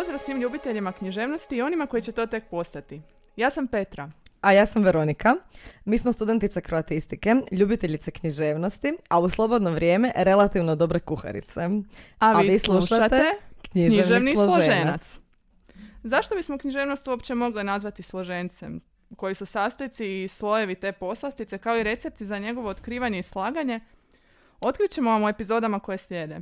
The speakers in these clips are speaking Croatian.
pozdrav svim ljubiteljima književnosti i onima koji će to tek postati. Ja sam Petra. A ja sam Veronika. Mi smo studentice kroatistike, ljubiteljice književnosti, a u slobodno vrijeme relativno dobre kuharice. A, vi, slušate Književni, složenac. Zašto bismo književnost uopće mogli nazvati složencem? Koji su sastojci i slojevi te poslastice, kao i recepti za njegovo otkrivanje i slaganje, otkrit ćemo vam u epizodama koje slijede.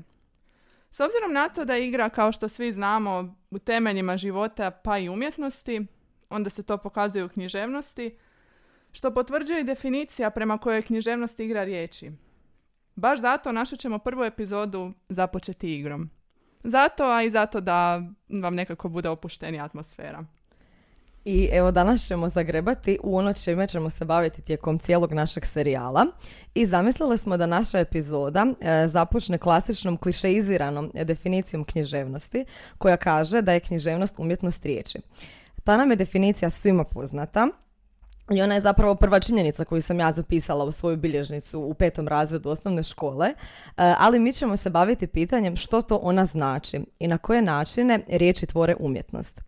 S obzirom na to da igra, kao što svi znamo, u temeljima života pa i umjetnosti, onda se to pokazuje u književnosti, što potvrđuje i definicija prema kojoj književnost igra riječi. Baš zato našu ćemo prvu epizodu započeti igrom. Zato, a i zato da vam nekako bude opuštenija atmosfera. I evo danas ćemo zagrebati u ono čime ćemo se baviti tijekom cijelog našeg serijala. I zamislili smo da naša epizoda e, započne klasičnom klišeiziranom definicijom književnosti koja kaže da je književnost umjetnost riječi. Ta nam je definicija svima poznata, i ona je zapravo prva činjenica koju sam ja zapisala u svoju bilježnicu u petom razredu osnovne škole, e, ali mi ćemo se baviti pitanjem što to ona znači i na koje načine riječi tvore umjetnost.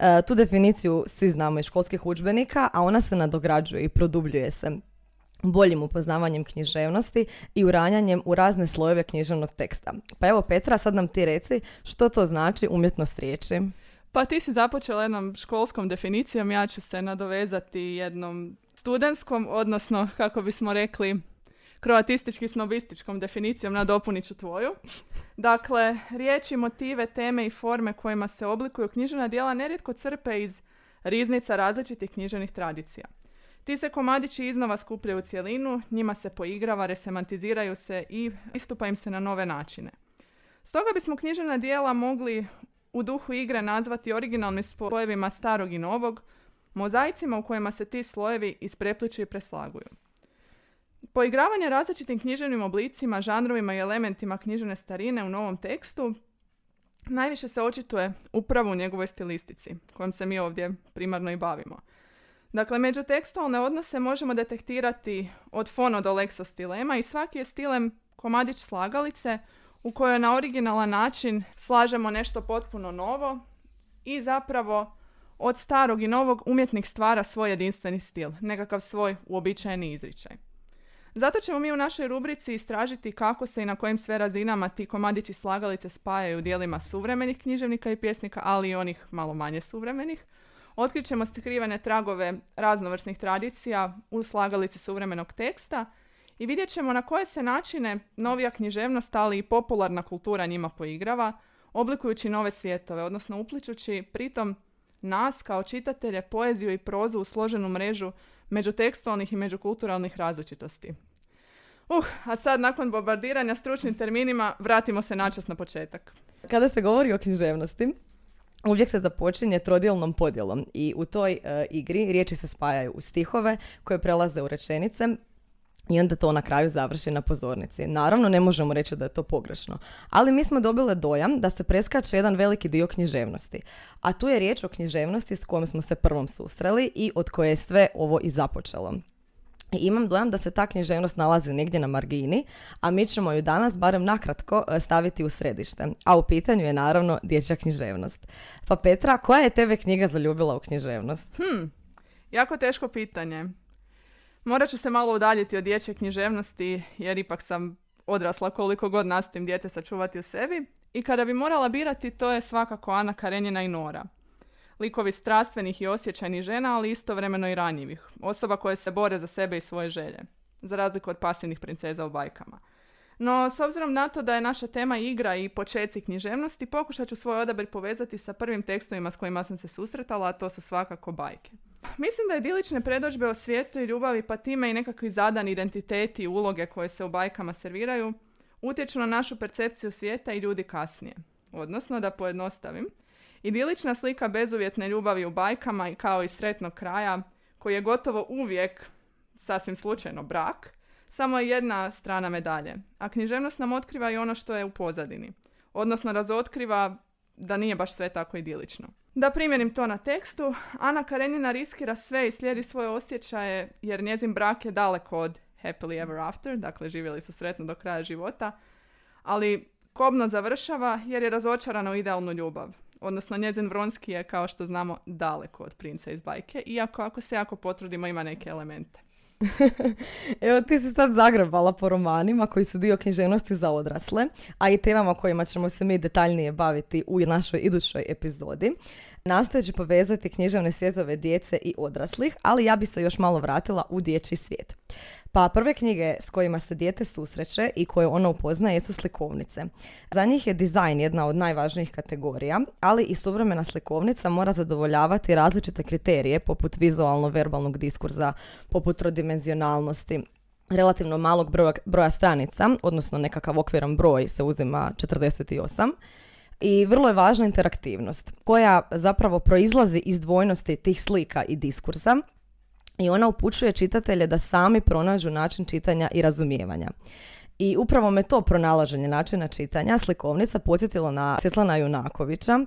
E, tu definiciju svi znamo iz školskih udžbenika, a ona se nadograđuje i produbljuje se boljim upoznavanjem književnosti i uranjanjem u razne slojeve književnog teksta. Pa evo Petra, sad nam ti reci što to znači umjetnost riječi. Pa ti si započela jednom školskom definicijom, ja ću se nadovezati jednom studentskom, odnosno kako bismo rekli kroatistički snobističkom definicijom nadopunit ću tvoju. Dakle, riječi, motive, teme i forme kojima se oblikuju književna djela nerijetko crpe iz riznica različitih književnih tradicija. Ti se komadići iznova skupljaju u cjelinu, njima se poigrava, resemantiziraju se i istupa im se na nove načine. Stoga bismo književna dijela mogli u duhu igre nazvati originalnim spojevima starog i novog, mozaicima u kojima se ti slojevi isprepliču i preslaguju. Poigravanje različitim književnim oblicima, žanrovima i elementima književne starine u novom tekstu najviše se očituje upravo u njegovoj stilistici, kojom se mi ovdje primarno i bavimo. Dakle, među tekstualne odnose možemo detektirati od fono do stilema i svaki je stilem komadić slagalice u kojoj na originalan način slažemo nešto potpuno novo i zapravo od starog i novog umjetnik stvara svoj jedinstveni stil, nekakav svoj uobičajeni izričaj. Zato ćemo mi u našoj rubrici istražiti kako se i na kojim sve razinama ti komadići slagalice spajaju u dijelima suvremenih književnika i pjesnika, ali i onih malo manje suvremenih. Otkrićemo skrivene tragove raznovrsnih tradicija u slagalici suvremenog teksta i vidjet ćemo na koje se načine novija književnost, ali i popularna kultura njima poigrava, oblikujući nove svjetove, odnosno upličući pritom nas kao čitatelje poeziju i prozu u složenu mrežu međutekstualnih i međukulturalnih različitosti. Uh, a sad nakon bombardiranja stručnim terminima vratimo se načas na početak. Kada se govori o književnosti, uvijek se započinje trodjelnom podjelom i u toj e, igri riječi se spajaju u stihove koje prelaze u rečenice i onda to na kraju završi na pozornici. Naravno, ne možemo reći da je to pogrešno, ali mi smo dobile dojam da se preskače jedan veliki dio književnosti. A tu je riječ o književnosti s kojom smo se prvom susreli i od koje je sve ovo i započelo. I imam dojam da se ta književnost nalazi negdje na margini, a mi ćemo ju danas barem nakratko e, staviti u središte. A u pitanju je naravno dječja književnost. Pa Petra, koja je tebe knjiga zaljubila u književnost? Hm, jako teško pitanje. Morat ću se malo udaljiti od dječje književnosti jer ipak sam odrasla koliko god nastojim dijete sačuvati u sebi. I kada bi morala birati, to je svakako Ana Karenjina i Nora. Likovi strastvenih i osjećajnih žena, ali istovremeno i ranjivih. Osoba koje se bore za sebe i svoje želje. Za razliku od pasivnih princeza u bajkama. No, s obzirom na to da je naša tema igra i počeci književnosti, pokušat ću svoj odabir povezati sa prvim tekstovima s kojima sam se susretala, a to su svakako bajke. Mislim da idilične predođbe o svijetu i ljubavi, pa time i nekakvi zadani identiteti i uloge koje se u bajkama serviraju, utječu na našu percepciju svijeta i ljudi kasnije. Odnosno, da pojednostavim, idilična slika bezuvjetne ljubavi u bajkama kao i sretnog kraja, koji je gotovo uvijek, sasvim slučajno, brak, samo je jedna strana medalje. A književnost nam otkriva i ono što je u pozadini. Odnosno, razotkriva da nije baš sve tako idilično. Da primjerim to na tekstu, Ana Karenina riskira sve i slijedi svoje osjećaje jer njezin brak je daleko od happily ever after, dakle živjeli su sretno do kraja života, ali kobno završava jer je razočarana u idealnu ljubav. odnosno njezin Vronski je, kao što znamo, daleko od princa iz bajke, iako ako se jako potrudimo ima neke elemente. Evo ti si sad zagrebala po romanima koji su dio književnosti za odrasle, a i temama kojima ćemo se mi detaljnije baviti u našoj idućoj epizodi. Nastojeći povezati književne svjetove djece i odraslih, ali ja bi se još malo vratila u dječji svijet. Pa prve knjige s kojima se dijete susreće i koje ono upoznaje su slikovnice. Za njih je dizajn jedna od najvažnijih kategorija, ali i suvremena slikovnica mora zadovoljavati različite kriterije poput vizualno-verbalnog diskurza, poput trodimenzionalnosti, relativno malog broja, broja stranica, odnosno nekakav okviran broj se uzima 48, i vrlo je važna interaktivnost koja zapravo proizlazi iz dvojnosti tih slika i diskursa i ona upućuje čitatelje da sami pronađu način čitanja i razumijevanja. I upravo me to pronalaženje načina čitanja slikovnica podsjetilo na Svjetlana Junakovića,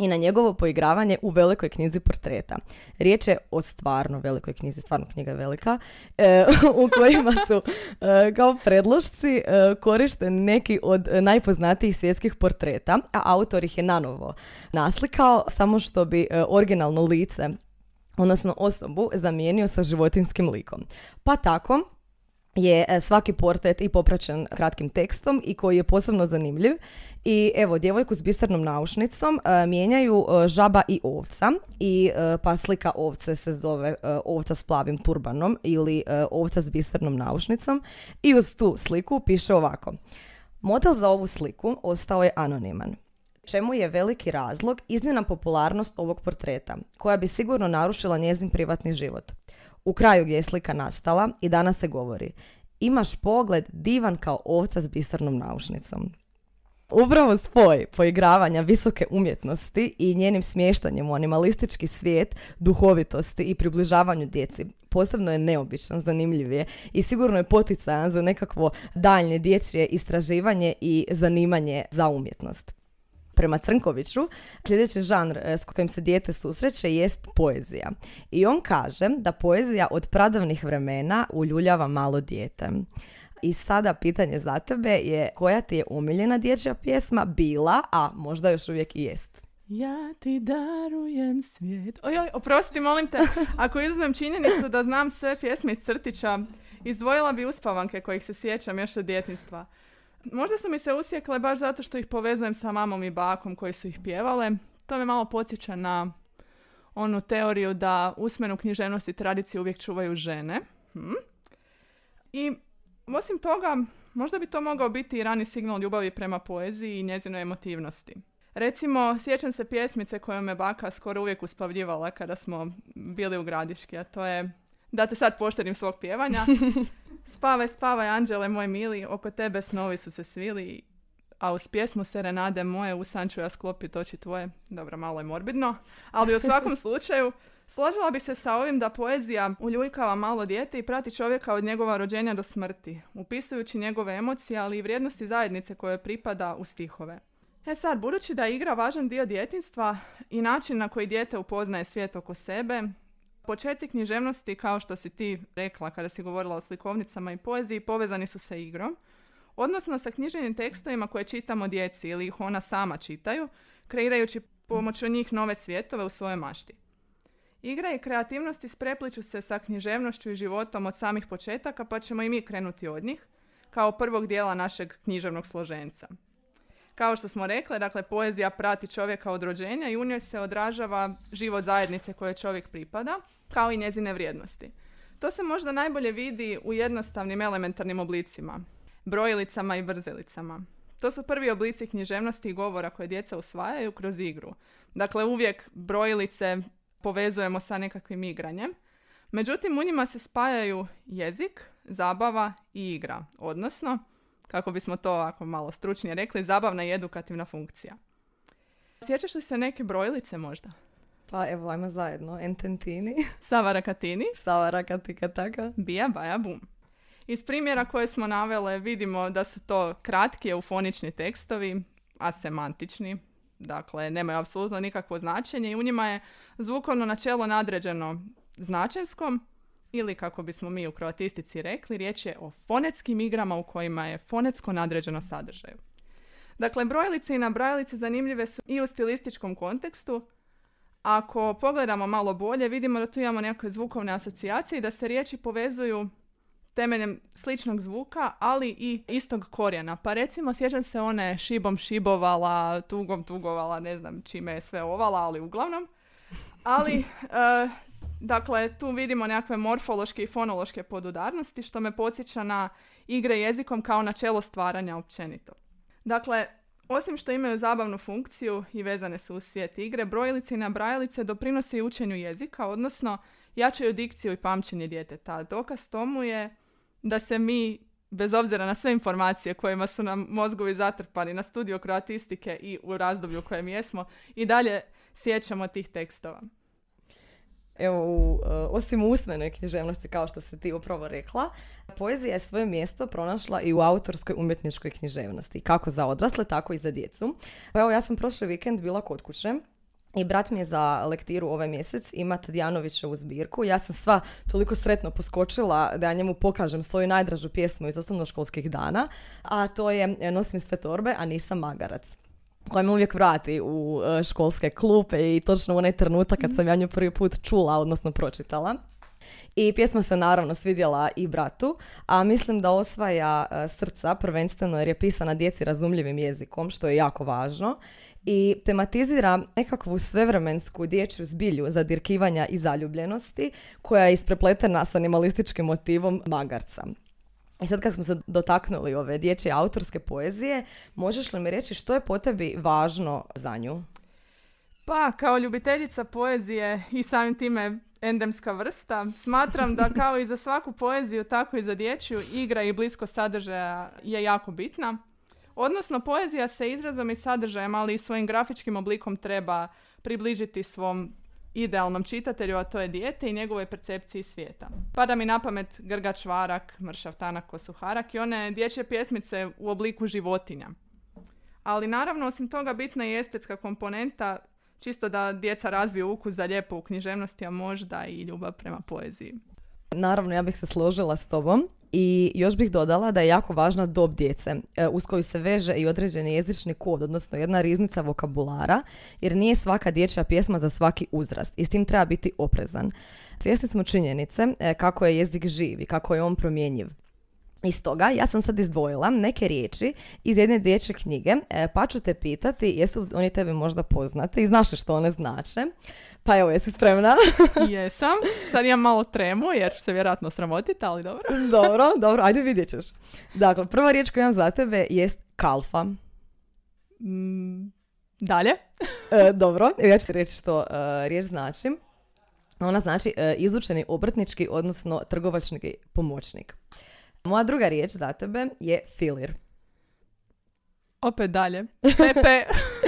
i na njegovo poigravanje u velikoj knjizi portreta. Riječ je o stvarno velikoj knjizi, stvarno knjiga je velika, e, u kojima su e, kao predložci e, korišteni neki od najpoznatijih svjetskih portreta, a autor ih je nanovo naslikao, samo što bi originalno lice odnosno osobu zamijenio sa životinskim likom. Pa tako je e, svaki portret i popraćen kratkim tekstom i koji je posebno zanimljiv. I evo, djevojku s bisernom naušnicom e, mijenjaju e, žaba i ovca i pa slika ovce se zove ovca s plavim turbanom ili ovca s bisernom naušnicom i uz tu sliku piše ovako. Model za ovu sliku ostao je anoniman čemu je veliki razlog iznimna popularnost ovog portreta, koja bi sigurno narušila njezin privatni život. U kraju gdje je slika nastala i danas se govori imaš pogled divan kao ovca s bisarnom naušnicom. Upravo spoj poigravanja visoke umjetnosti i njenim smještanjem u animalistički svijet, duhovitosti i približavanju djeci posebno je neobičan, zanimljiv je i sigurno je poticajan za nekakvo daljnje dječje istraživanje i zanimanje za umjetnost prema Crnkoviću, sljedeći žanr e, s kojim se dijete susreće jest poezija. I on kaže da poezija od pradavnih vremena uljuljava malo dijete. I sada pitanje za tebe je koja ti je umiljena dječja pjesma bila, a možda još uvijek i jest. Ja ti darujem svijet. Ojoj, oprosti, molim te, ako izuzmem činjenicu da znam sve pjesme iz crtića, izdvojila bi uspavanke kojih se sjećam još od djetinstva. Možda su mi se usjekle baš zato što ih povezujem sa mamom i bakom koji su ih pjevale. To me malo podsjeća na onu teoriju da usmenu književnost i tradiciju uvijek čuvaju žene. Hm? I osim toga, možda bi to mogao biti i rani signal ljubavi prema poeziji i njezinoj emotivnosti. Recimo, sjećam se pjesmice kojom me baka skoro uvijek uspavljivala kada smo bili u gradiški, a to je da te sad poštenim svog pjevanja. Spavaj, spavaj, anđele moj mili, oko tebe snovi su se svili, a uz pjesmu Serenade moje u ja sklopit oči tvoje. Dobro, malo je morbidno, ali u svakom slučaju složila bi se sa ovim da poezija uljuljkava malo dijete i prati čovjeka od njegova rođenja do smrti, upisujući njegove emocije, ali i vrijednosti zajednice koje pripada u stihove. E sad, budući da je igra važan dio djetinstva i način na koji dijete upoznaje svijet oko sebe, Početci književnosti, kao što si ti rekla kada si govorila o slikovnicama i poeziji, povezani su sa igrom, odnosno sa književnim tekstovima koje čitamo djeci ili ih ona sama čitaju, kreirajući pomoću njih nove svjetove u svojoj mašti. Igra i kreativnosti sprepliču se sa književnošću i životom od samih početaka, pa ćemo i mi krenuti od njih, kao prvog dijela našeg književnog složenca. Kao što smo rekli, dakle, poezija prati čovjeka od rođenja i u njoj se odražava život zajednice koje čovjek pripada, kao i njezine vrijednosti. To se možda najbolje vidi u jednostavnim elementarnim oblicima, brojilicama i brzilicama. To su prvi oblici književnosti i govora koje djeca usvajaju kroz igru. Dakle, uvijek brojilice povezujemo sa nekakvim igranjem. Međutim, u njima se spajaju jezik, zabava i igra, odnosno kako bismo to ako malo stručnije rekli, zabavna i edukativna funkcija. Sjećaš li se neke brojilice možda? Pa evo, ajmo zajedno. Ententini. Savara katini. Savara katika taka. Bija, baja, bum. Iz primjera koje smo navele vidimo da su to kratki eufonični tekstovi, asemantični, dakle nemaju apsolutno nikakvo značenje i u njima je zvukovno načelo nadređeno značenskom, ili kako bismo mi u kroatistici rekli, riječ je o fonetskim igrama u kojima je fonetsko nadređeno sadržaju. Dakle, brojlice i nabrajalice zanimljive su i u stilističkom kontekstu. Ako pogledamo malo bolje, vidimo da tu imamo nekakve zvukovne asocijacije i da se riječi povezuju temeljem sličnog zvuka, ali i istog korijena. Pa recimo, sjećam se one šibom šibovala, tugom tugovala, ne znam čime je sve ovala, ali uglavnom. Ali, e, dakle, tu vidimo nekakve morfološke i fonološke podudarnosti, što me podsjeća na igre jezikom kao načelo stvaranja općenito. Dakle, osim što imaju zabavnu funkciju i vezane su u svijet igre, brojilice i nabrajalice doprinose i učenju jezika, odnosno jačaju dikciju i pamćenje djeteta. Dokaz tomu je da se mi, bez obzira na sve informacije kojima su nam mozgovi zatrpani na studiju kroatistike i u razdoblju u kojem jesmo, i dalje sjećamo tih tekstova. Evo, u, e, osim usmenoj književnosti, kao što se ti upravo rekla, poezija je svoje mjesto pronašla i u autorskoj umjetničkoj književnosti, kako za odrasle, tako i za djecu. Pa evo, ja sam prošli vikend bila kod kuće i brat mi je za lektiru ovaj mjesec ima Tadjanovićevu zbirku. Ja sam sva toliko sretno poskočila da ja njemu pokažem svoju najdražu pjesmu iz osnovnoškolskih dana, a to je Nosim sve torbe, a nisam magarac koja me uvijek vrati u e, školske klupe i točno u onaj trenutak kad sam ja nju prvi put čula, odnosno pročitala. I pjesma se naravno svidjela i bratu, a mislim da osvaja e, srca prvenstveno jer je pisana djeci razumljivim jezikom, što je jako važno i tematizira nekakvu svevremensku dječju zbilju zadirkivanja i zaljubljenosti koja je isprepletena s animalističkim motivom magarca. I sad kad smo se dotaknuli ove dječje autorske poezije, možeš li mi reći što je po tebi važno za nju? Pa, kao ljubiteljica poezije i samim time endemska vrsta, smatram da kao i za svaku poeziju, tako i za dječju, igra i blisko sadržaja je jako bitna. Odnosno, poezija se izrazom i sadržajem, ali i svojim grafičkim oblikom treba približiti svom idealnom čitatelju, a to je dijete i njegovoj percepciji svijeta. Pada mi na pamet Grgač Varak, Mršav Tanak Kosuharak i one dječje pjesmice u obliku životinja. Ali naravno, osim toga, bitna je estetska komponenta, čisto da djeca razviju ukus za lijepo u književnosti, a možda i ljubav prema poeziji. Naravno, ja bih se složila s tobom i još bih dodala da je jako važna dob djece e, uz koju se veže i određeni jezični kod, odnosno jedna riznica vokabulara, jer nije svaka dječja pjesma za svaki uzrast i s tim treba biti oprezan. Svjesni smo činjenice e, kako je jezik živ i kako je on promjenjiv. Iz toga ja sam sad izdvojila neke riječi iz jedne dječje knjige, e, pa ću te pitati jesu oni tebi možda poznate i znaš što one znače. Pa evo, jesi spremna? Jesam. Sad imam malo tremu jer ću se vjerojatno sramotiti, ali dobro. dobro, dobro, ajde vidjet ćeš. Dakle, prva riječ koju imam za tebe jest kalfa. Mm, dalje? e, dobro, ja ću ti reći što e, riječ znači. Ona znači e, izučeni obrtnički, odnosno trgovački pomoćnik. Moja druga riječ za tebe je filir. Opet dalje. Pepe.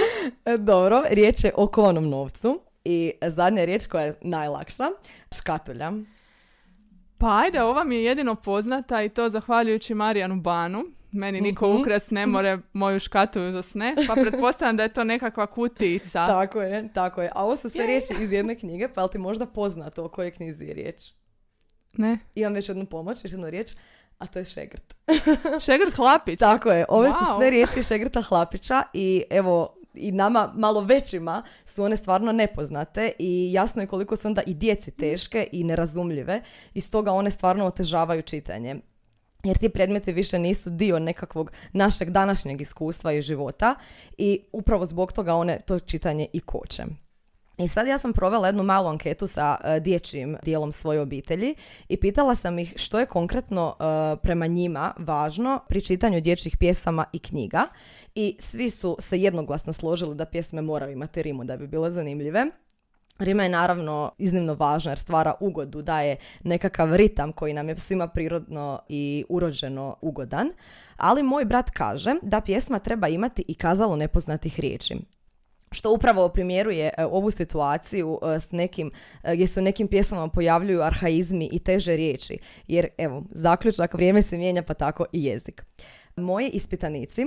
Dobro, riječ je o kovanom novcu. I zadnja riječ koja je najlakša, škatulja. Pa ajde, ova mi je jedino poznata i to zahvaljujući Marijanu Banu. Meni niko uh ukras ne more moju škatulju za sne, pa pretpostavljam da je to nekakva kutijica. tako je, tako je. A ovo su sve riječi iz jedne knjige, pa li ti možda poznato o kojoj knjizi je riječ? Ne. Imam već jednu pomoć, još jednu riječ, a to je Šegrt. Šegrt Hlapić? Tako je, ove su sve riječi Šegrta Hlapića i evo, i nama malo većima su one stvarno nepoznate i jasno je koliko su onda i djeci teške i nerazumljive i stoga one stvarno otežavaju čitanje. Jer ti predmeti više nisu dio nekakvog našeg današnjeg iskustva i života i upravo zbog toga one to čitanje i koče. I sad ja sam provela jednu malu anketu sa uh, dječjim dijelom svoje obitelji i pitala sam ih što je konkretno e, prema njima važno pri čitanju dječjih pjesama i knjiga i svi su se jednoglasno složili da pjesme moraju imati rimu da bi bile zanimljive. Rima je naravno iznimno važna jer stvara ugodu, daje nekakav ritam koji nam je svima prirodno i urođeno ugodan. Ali moj brat kaže da pjesma treba imati i kazalo nepoznatih riječi što upravo primjeruje e, ovu situaciju e, s nekim, e, gdje se u nekim pjesmama pojavljuju arhaizmi i teže riječi. Jer, evo, zaključak, vrijeme se mijenja pa tako i jezik. Moji ispitanici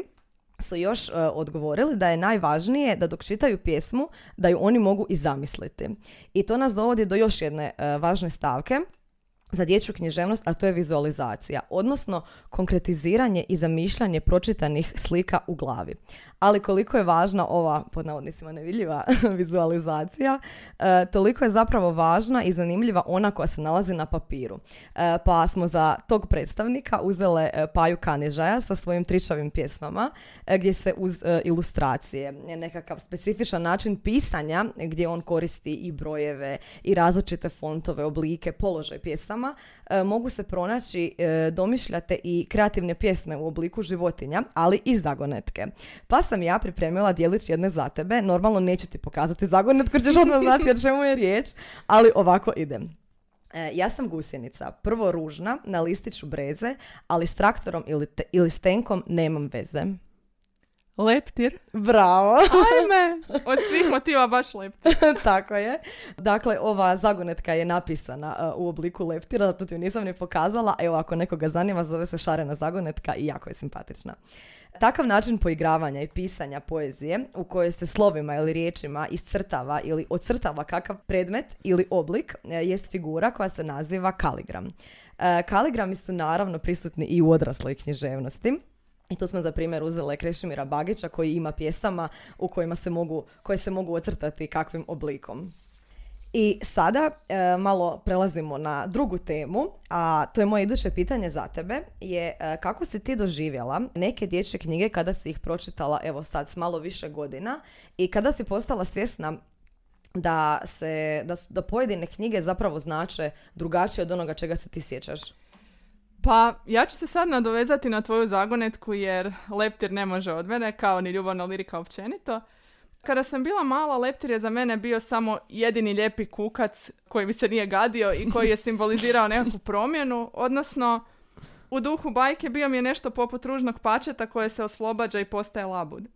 su još odgovorili da je najvažnije da dok čitaju pjesmu da ju oni mogu i zamisliti. I to nas dovodi do još jedne važne stavke, za dječju književnost, a to je vizualizacija, odnosno konkretiziranje i zamišljanje pročitanih slika u glavi. Ali koliko je važna ova, pod navodnicima nevidljiva, vizualizacija, e, toliko je zapravo važna i zanimljiva ona koja se nalazi na papiru. E, pa smo za tog predstavnika uzele e, Paju Kanižaja sa svojim tričavim pjesmama, gdje se uz ilustracije, nekakav specifičan način pisanja, gdje on koristi i brojeve i različite fontove, oblike, položaj pjesama, mogu se pronaći domišljate i kreativne pjesme u obliku životinja, ali i zagonetke. Pa sam ja pripremila dijelić jedne za tebe. Normalno neću ti pokazati zagonet jer ćeš odmah znati o čemu je riječ, ali ovako idem. E, ja sam gusjenica, prvo ružna, na listiću breze, ali s traktorom ili, ili s tenkom nemam veze. Leptir. Bravo. Ajme, od svih motiva baš leptir. Tako je. Dakle, ova zagonetka je napisana uh, u obliku leptira, zato ti ju nisam ni pokazala. Evo, ako nekoga zanima, zove se šarena zagonetka i jako je simpatična. Takav način poigravanja i pisanja poezije u kojoj se slovima ili riječima iscrtava ili ocrtava kakav predmet ili oblik e, jest figura koja se naziva kaligram. E, kaligrami su naravno prisutni i u odrasloj književnosti. I tu smo za primjer uzeli Krešimira Bagića koji ima pjesama u kojima se mogu, koje se mogu ocrtati kakvim oblikom. I sada e, malo prelazimo na drugu temu, a to je moje iduće pitanje za tebe, je e, kako si ti doživjela neke dječje knjige kada si ih pročitala, evo sad s malo više godina i kada si postala svjesna da, se, da, da pojedine knjige zapravo znače drugačije od onoga čega se ti sjećaš? Pa, ja ću se sad nadovezati na tvoju zagonetku jer leptir ne može od mene, kao ni ljubavna lirika općenito. Kada sam bila mala, leptir je za mene bio samo jedini lijepi kukac koji mi se nije gadio i koji je simbolizirao nekakvu promjenu, odnosno u duhu bajke bio mi je nešto poput ružnog pačeta koje se oslobađa i postaje labud.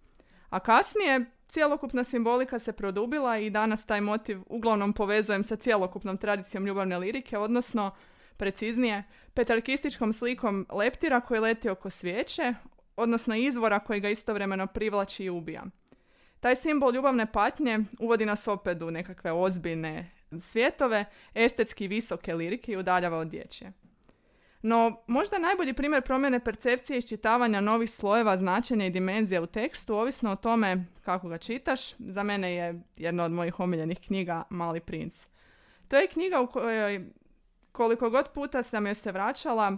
A kasnije cjelokupna simbolika se produbila i danas taj motiv uglavnom povezujem sa cjelokupnom tradicijom ljubavne lirike, odnosno, preciznije, petarkističkom slikom leptira koji leti oko svijeće, odnosno izvora koji ga istovremeno privlači i ubija. Taj simbol ljubavne patnje uvodi nas opet u nekakve ozbiljne svjetove, estetski visoke lirike i udaljava od dječje. No, možda najbolji primjer promjene percepcije iščitavanja novih slojeva, značenja i dimenzija u tekstu, ovisno o tome kako ga čitaš, za mene je jedna od mojih omiljenih knjiga Mali princ. To je knjiga u kojoj koliko god puta sam joj se vraćala,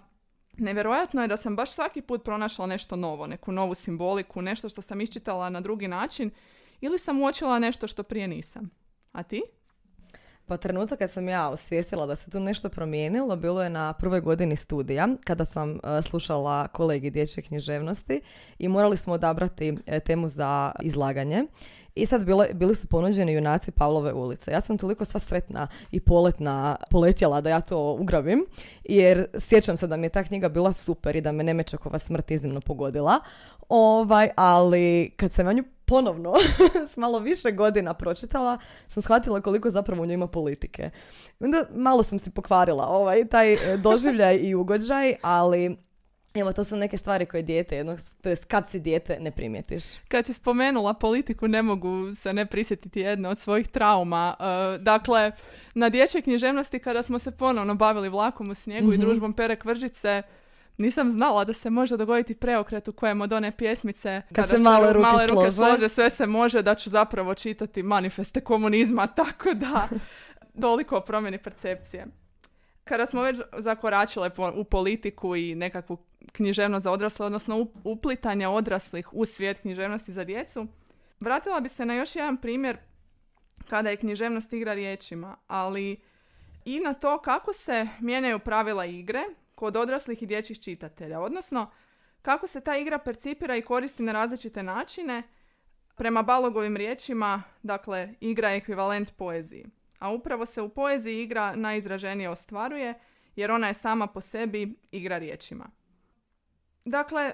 nevjerojatno je da sam baš svaki put pronašla nešto novo, neku novu simboliku, nešto što sam iščitala na drugi način ili sam uočila nešto što prije nisam. A ti? Pa trenutak kad sam ja osvijestila da se tu nešto promijenilo, bilo je na prvoj godini studija, kada sam uh, slušala kolegi dječje književnosti i morali smo odabrati e, temu za izlaganje. I sad bile, bili su ponuđeni junaci Pavlove ulice. Ja sam toliko sva sretna i poletna poletjela da ja to ugrabim, jer sjećam se da mi je ta knjiga bila super i da me Nemečakova smrt iznimno pogodila. Ovaj, ali kad sam ja nju ponovno s malo više godina pročitala, sam shvatila koliko zapravo u njoj ima politike. Onda malo sam si pokvarila ovaj, taj e, doživljaj i ugođaj, ali Evo, to su neke stvari koje dijete, jedno, to jest kad si dijete ne primijetiš. Kad si spomenula politiku, ne mogu se ne prisjetiti jedno od svojih trauma. E, dakle, na dječjoj književnosti kada smo se ponovno bavili vlakom u snijegu i mhm. družbom Pere Kvržice, nisam znala da se može dogoditi preokret u kojem od one pjesmice kad se male ruke, male ruke slože. sve se može da ću zapravo čitati manifeste komunizma, tako da toliko promjeni percepcije. Kada smo već zakoračile u politiku i nekakvu književnost za odrasle, odnosno uplitanje odraslih u svijet književnosti za djecu, vratila bi se na još jedan primjer kada je književnost igra riječima, ali i na to kako se mijenjaju pravila igre kod odraslih i dječjih čitatelja, odnosno kako se ta igra percipira i koristi na različite načine, prema Balogovim riječima, dakle, igra je ekvivalent poeziji. A upravo se u poeziji igra najizraženije ostvaruje, jer ona je sama po sebi igra riječima. Dakle,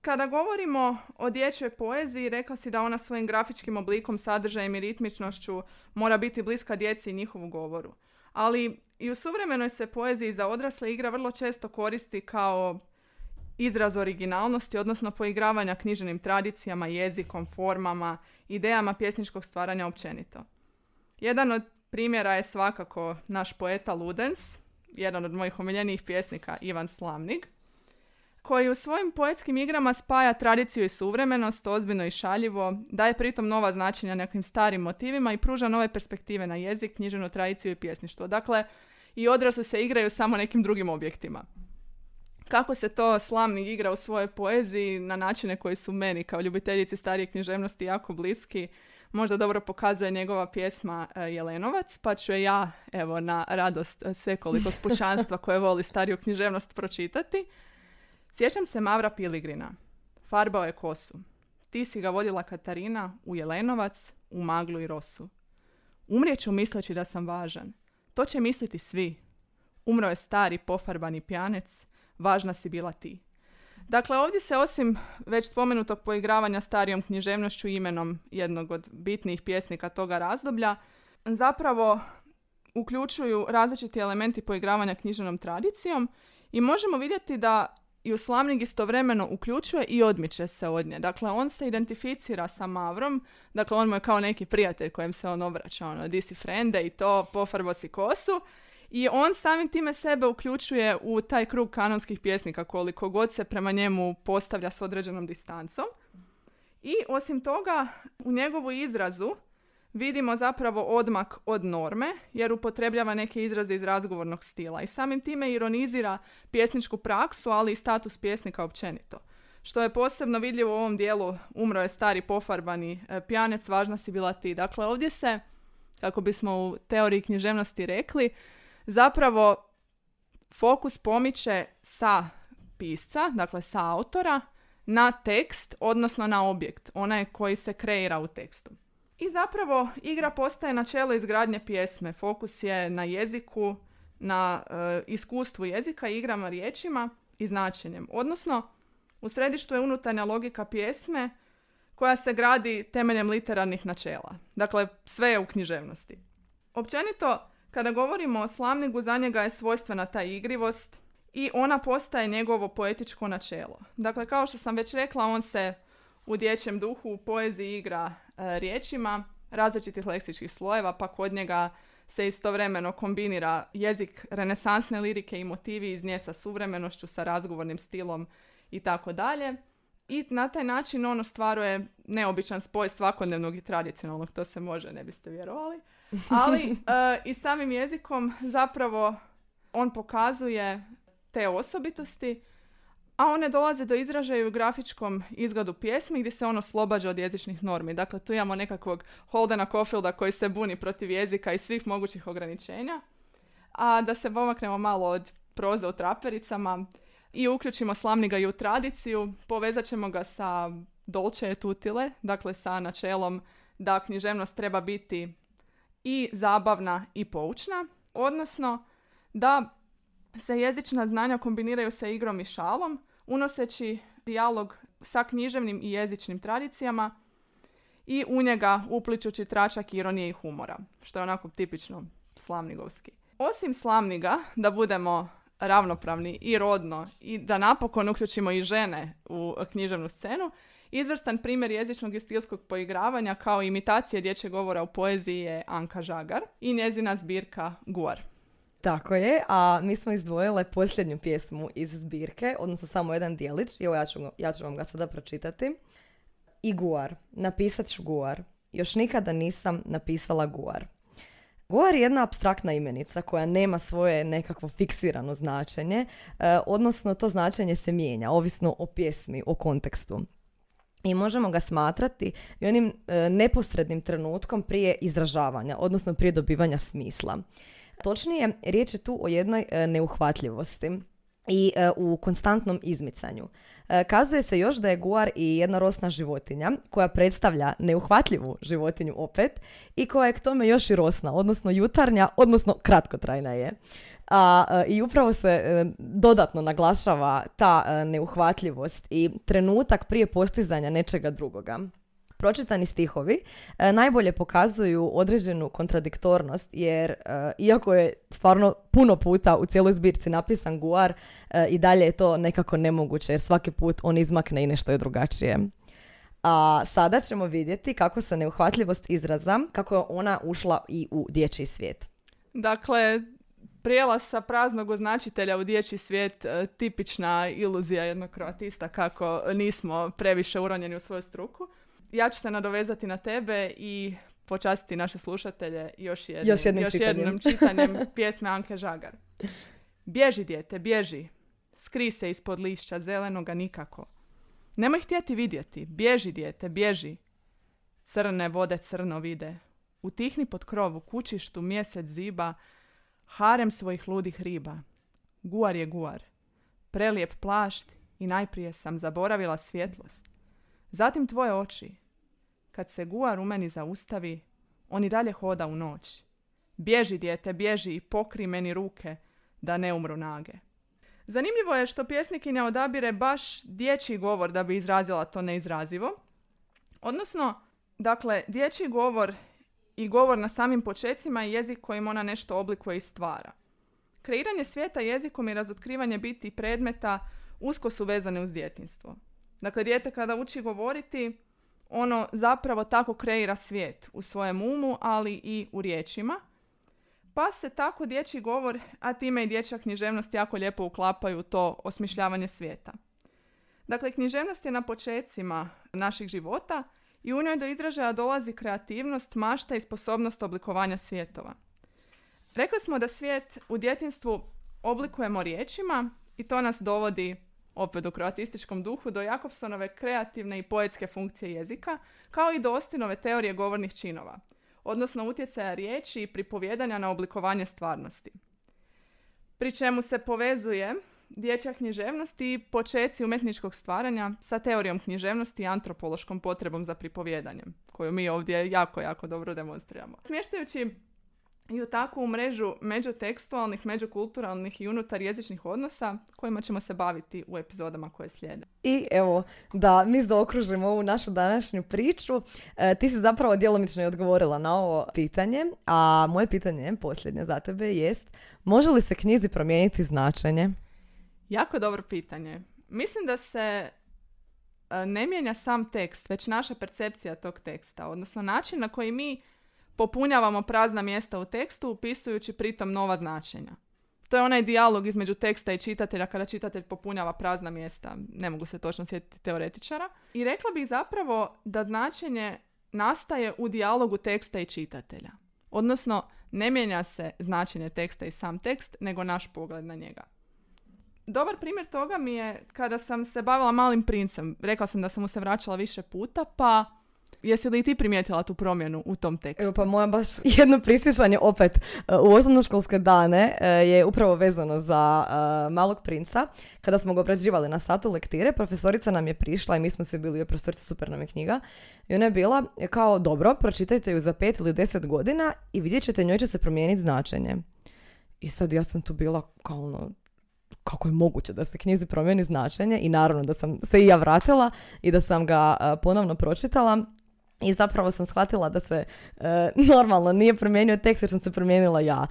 kada govorimo o dječjoj poeziji, rekla si da ona svojim grafičkim oblikom, sadržajem i ritmičnošću mora biti bliska djeci i njihovu govoru. Ali i u suvremenoj se poeziji za odrasle igra vrlo često koristi kao izraz originalnosti, odnosno poigravanja književnim tradicijama, jezikom, formama, idejama pjesničkog stvaranja općenito. Jedan od primjera je svakako naš poeta Ludens, jedan od mojih omiljenijih pjesnika Ivan Slamnik, koji u svojim poetskim igrama spaja tradiciju i suvremenost, ozbiljno i šaljivo, daje pritom nova značenja nekim starim motivima i pruža nove perspektive na jezik, književnu tradiciju i pjesništvo. Dakle, i odrasli se igraju samo nekim drugim objektima. Kako se to slamnik igra u svojoj poeziji na načine koji su meni kao ljubiteljici starije književnosti jako bliski, možda dobro pokazuje njegova pjesma e, Jelenovac, pa ću je ja, evo, na radost svekolikog pučanstva koje voli stariju književnost pročitati. Sjećam se Mavra Piligrina. Farbao je kosu. Ti si ga vodila Katarina u Jelenovac, u maglu i rosu. Umrijeću misleći da sam važan. To će misliti svi. Umro je stari pofarbani pjanec, važna si bila ti. Dakle, ovdje se osim već spomenutog poigravanja starijom književnošću imenom jednog od bitnijih pjesnika toga razdoblja, zapravo uključuju različiti elementi poigravanja književnom tradicijom i možemo vidjeti da i slamnik istovremeno uključuje i odmiče se od nje. Dakle, on se identificira sa Mavrom, dakle, on mu je kao neki prijatelj kojem se on obraća, ono, di si frende i to, pofarbo si kosu. I on samim time sebe uključuje u taj krug kanonskih pjesnika koliko god se prema njemu postavlja s određenom distancom. I osim toga, u njegovu izrazu vidimo zapravo odmak od norme, jer upotrebljava neke izraze iz razgovornog stila i samim time ironizira pjesničku praksu, ali i status pjesnika općenito. Što je posebno vidljivo u ovom dijelu, umro je stari pofarbani e, pjanec, važna si bila ti. Dakle, ovdje se, kako bismo u teoriji književnosti rekli, zapravo fokus pomiče sa pisca, dakle sa autora, na tekst, odnosno na objekt, onaj koji se kreira u tekstu. I zapravo igra postaje načelo izgradnje pjesme. Fokus je na jeziku, na e, iskustvu jezika, igrama riječima i značenjem. Odnosno, u središtu je unutarnja logika pjesme koja se gradi temeljem literarnih načela. Dakle, sve je u književnosti. Općenito, kada govorimo o slamnigu, za njega je svojstvena ta igrivost i ona postaje njegovo poetičko načelo. Dakle, kao što sam već rekla, on se u dječjem duhu u poeziji igra riječima različitih leksičkih slojeva, pa kod njega se istovremeno kombinira jezik renesansne lirike i motivi iz nje sa suvremenošću, sa razgovornim stilom i tako dalje. I na taj način on ostvaruje neobičan spoj svakodnevnog i tradicionalnog, to se može, ne biste vjerovali. Ali e, i samim jezikom zapravo on pokazuje te osobitosti a one dolaze do izražaja u grafičkom izgledu pjesmi gdje se ono oslobađa od jezičnih normi. Dakle, tu imamo nekakvog Holdena Caulfielda koji se buni protiv jezika i svih mogućih ograničenja. A da se pomaknemo malo od proze u trapericama i uključimo slamniga i u tradiciju, povezat ćemo ga sa dolce et utile, dakle sa načelom da književnost treba biti i zabavna i poučna, odnosno da se jezična znanja kombiniraju sa igrom i šalom, unoseći dijalog sa književnim i jezičnim tradicijama i u njega upličući tračak ironije i humora, što je onako tipično slamnigovski. Osim slamniga, da budemo ravnopravni i rodno i da napokon uključimo i žene u književnu scenu, izvrstan primjer jezičnog i stilskog poigravanja kao imitacije dječjeg govora u poeziji je Anka Žagar i njezina zbirka Guar. Tako je, a mi smo izdvojile posljednju pjesmu iz zbirke, odnosno samo jedan dijelić, i evo ja ću, ja ću vam ga sada pročitati. I Guar, napisat ću Guar. Još nikada nisam napisala Guar. Guar je jedna abstraktna imenica koja nema svoje nekakvo fiksirano značenje, e, odnosno to značenje se mijenja, ovisno o pjesmi, o kontekstu. I možemo ga smatrati i onim e, neposrednim trenutkom prije izražavanja, odnosno prije dobivanja smisla. Točnije, riječ je tu o jednoj e, neuhvatljivosti i e, u konstantnom izmicanju. E, kazuje se još da je guar i jedna rosna životinja koja predstavlja neuhvatljivu životinju opet i koja je k tome još i rosna, odnosno jutarnja, odnosno kratkotrajna je. A, I upravo se dodatno naglašava ta neuhvatljivost i trenutak prije postizanja nečega drugoga. Pročitani stihovi e, najbolje pokazuju određenu kontradiktornost jer e, iako je stvarno puno puta u cijeloj zbirci napisan guar e, i dalje je to nekako nemoguće jer svaki put on izmakne i nešto je drugačije. A sada ćemo vidjeti kako se neuhvatljivost izraza, kako je ona ušla i u dječji svijet. Dakle, Prijelaz sa praznog označitelja u dječji svijet, e, tipična iluzija jednog kroatista kako nismo previše uronjeni u svoju struku. Ja ću se nadovezati na tebe i počastiti naše slušatelje još, jednim, još, jednim još čitanjem. jednom čitanjem pjesme Anke Žagar. Bježi, dijete, bježi. Skri se ispod lišća zelenoga nikako. Nemoj htjeti vidjeti. Bježi, dijete, bježi. Crne vode crno vide. Utihni pod krov u kućištu mjesec ziba, harem svojih ludih riba. Guar je guar. Prelijep plašt i najprije sam zaboravila svjetlost. Zatim tvoje oči. Kad se guar u meni zaustavi, on i dalje hoda u noć. Bježi, dijete, bježi i pokri meni ruke, da ne umru nage. Zanimljivo je što pjesnikinja odabire baš dječji govor da bi izrazila to neizrazivo. Odnosno, dakle, dječji govor i govor na samim počecima je jezik kojim ona nešto oblikuje i stvara. Kreiranje svijeta jezikom i razotkrivanje biti predmeta usko su vezane uz djetinstvo. Dakle, dijete kada uči govoriti, ono zapravo tako kreira svijet u svojem umu, ali i u riječima. Pa se tako dječji govor, a time i dječja književnost jako lijepo uklapaju to osmišljavanje svijeta. Dakle, književnost je na počecima naših života i u njoj do izražaja dolazi kreativnost, mašta i sposobnost oblikovanja svjetova. Rekli smo da svijet u djetinstvu oblikujemo riječima i to nas dovodi opet u kroatističkom duhu, do Jakobsonove kreativne i poetske funkcije jezika, kao i do Ostinove teorije govornih činova, odnosno utjecaja riječi i pripovjedanja na oblikovanje stvarnosti. Pri čemu se povezuje dječja književnost i počeci umjetničkog stvaranja sa teorijom književnosti i antropološkom potrebom za pripovjedanjem, koju mi ovdje jako, jako dobro demonstriramo. Smještajući i u takvu mrežu međutekstualnih, međukulturalnih i unutar jezičnih odnosa kojima ćemo se baviti u epizodama koje slijede. I evo, da mi zaokružimo ovu našu današnju priču, e, ti si zapravo djelomično i odgovorila na ovo pitanje, a moje pitanje, posljednje za tebe, jest može li se knjizi promijeniti značenje? Jako dobro pitanje. Mislim da se e, ne mijenja sam tekst, već naša percepcija tog teksta, odnosno način na koji mi popunjavamo prazna mjesta u tekstu upisujući pritom nova značenja. To je onaj dijalog između teksta i čitatelja kada čitatelj popunjava prazna mjesta. Ne mogu se točno sjetiti teoretičara. I rekla bih zapravo da značenje nastaje u dijalogu teksta i čitatelja. Odnosno, ne mijenja se značenje teksta i sam tekst, nego naš pogled na njega. Dobar primjer toga mi je kada sam se bavila malim princem. Rekla sam da sam mu se vraćala više puta, pa Jesi li ti primijetila tu promjenu u tom tekstu? Evo pa moja baš jedno prisjećanje opet e, u osnovnoškolske dane e, je upravo vezano za e, malog princa. Kada smo ga obrađivali na satu lektire, profesorica nam je prišla i mi smo se bili, profesorica super nam je knjiga. I ona je bila kao, dobro, pročitajte ju za pet ili deset godina i vidjet ćete njoj će se promijeniti značenje. I sad ja sam tu bila kao ono, kako je moguće da se knjizi promijeni značenje i naravno da sam se i ja vratila i da sam ga ponovno pročitala i zapravo sam shvatila da se e, normalno nije promijenio tekst jer sam se promijenila ja.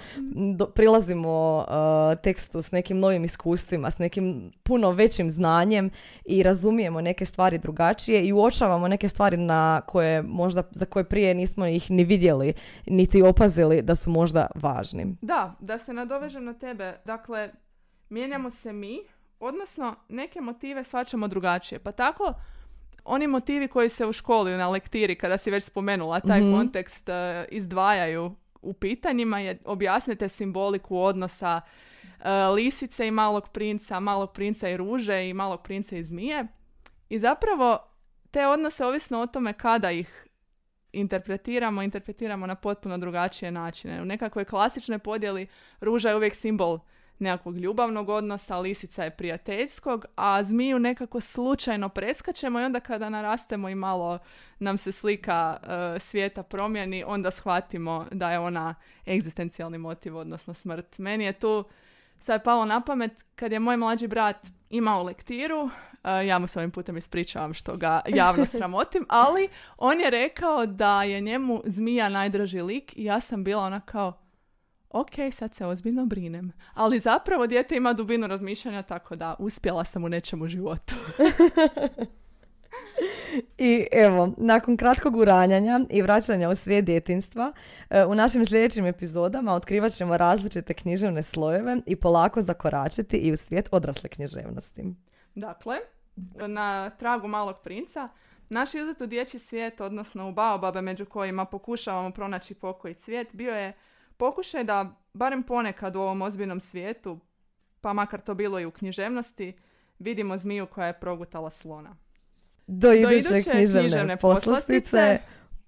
Do, prilazimo e, tekstu s nekim novim iskustvima, s nekim puno većim znanjem i razumijemo neke stvari drugačije i uočavamo neke stvari na koje možda za koje prije nismo ih ni vidjeli niti opazili da su možda važni. Da, da se nadovežem na tebe. Dakle, mijenjamo se mi, odnosno neke motive shvaćamo drugačije. Pa tako oni motivi koji se u školi na lektiri, kada si već spomenula taj mm kontekst, uh, izdvajaju u pitanjima je objasnite simboliku odnosa uh, lisice i malog princa, malog princa i ruže i malog princa i zmije. I zapravo te odnose ovisno o tome kada ih interpretiramo, interpretiramo na potpuno drugačije načine. U nekakvoj klasičnoj podjeli ruža je uvijek simbol nekakvog ljubavnog odnosa, lisica je prijateljskog, a zmiju nekako slučajno preskačemo i onda kada narastemo i malo nam se slika uh, svijeta promijeni, onda shvatimo da je ona egzistencijalni motiv, odnosno smrt. Meni je tu sad palo na pamet kad je moj mlađi brat imao lektiru, uh, ja mu se ovim putem ispričavam što ga javno sramotim, ali on je rekao da je njemu zmija najdraži lik i ja sam bila ona kao ok, sad se ozbiljno brinem. Ali zapravo dijete ima dubinu razmišljanja, tako da uspjela sam u nečemu životu. I evo, nakon kratkog uranjanja i vraćanja u svijet djetinstva, e, u našim sljedećim epizodama otkrivat ćemo različite književne slojeve i polako zakoračiti i u svijet odrasle književnosti. Dakle, na tragu malog princa, naš izlet u dječji svijet, odnosno u baobabe među kojima pokušavamo pronaći pokoj i cvijet, bio je pokušaj da barem ponekad u ovom ozbiljnom svijetu, pa makar to bilo i u književnosti, vidimo zmiju koja je progutala slona. Do iduće, književne, poslastice.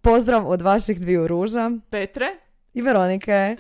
Pozdrav od vaših dviju ruža. Petre. I Veronike.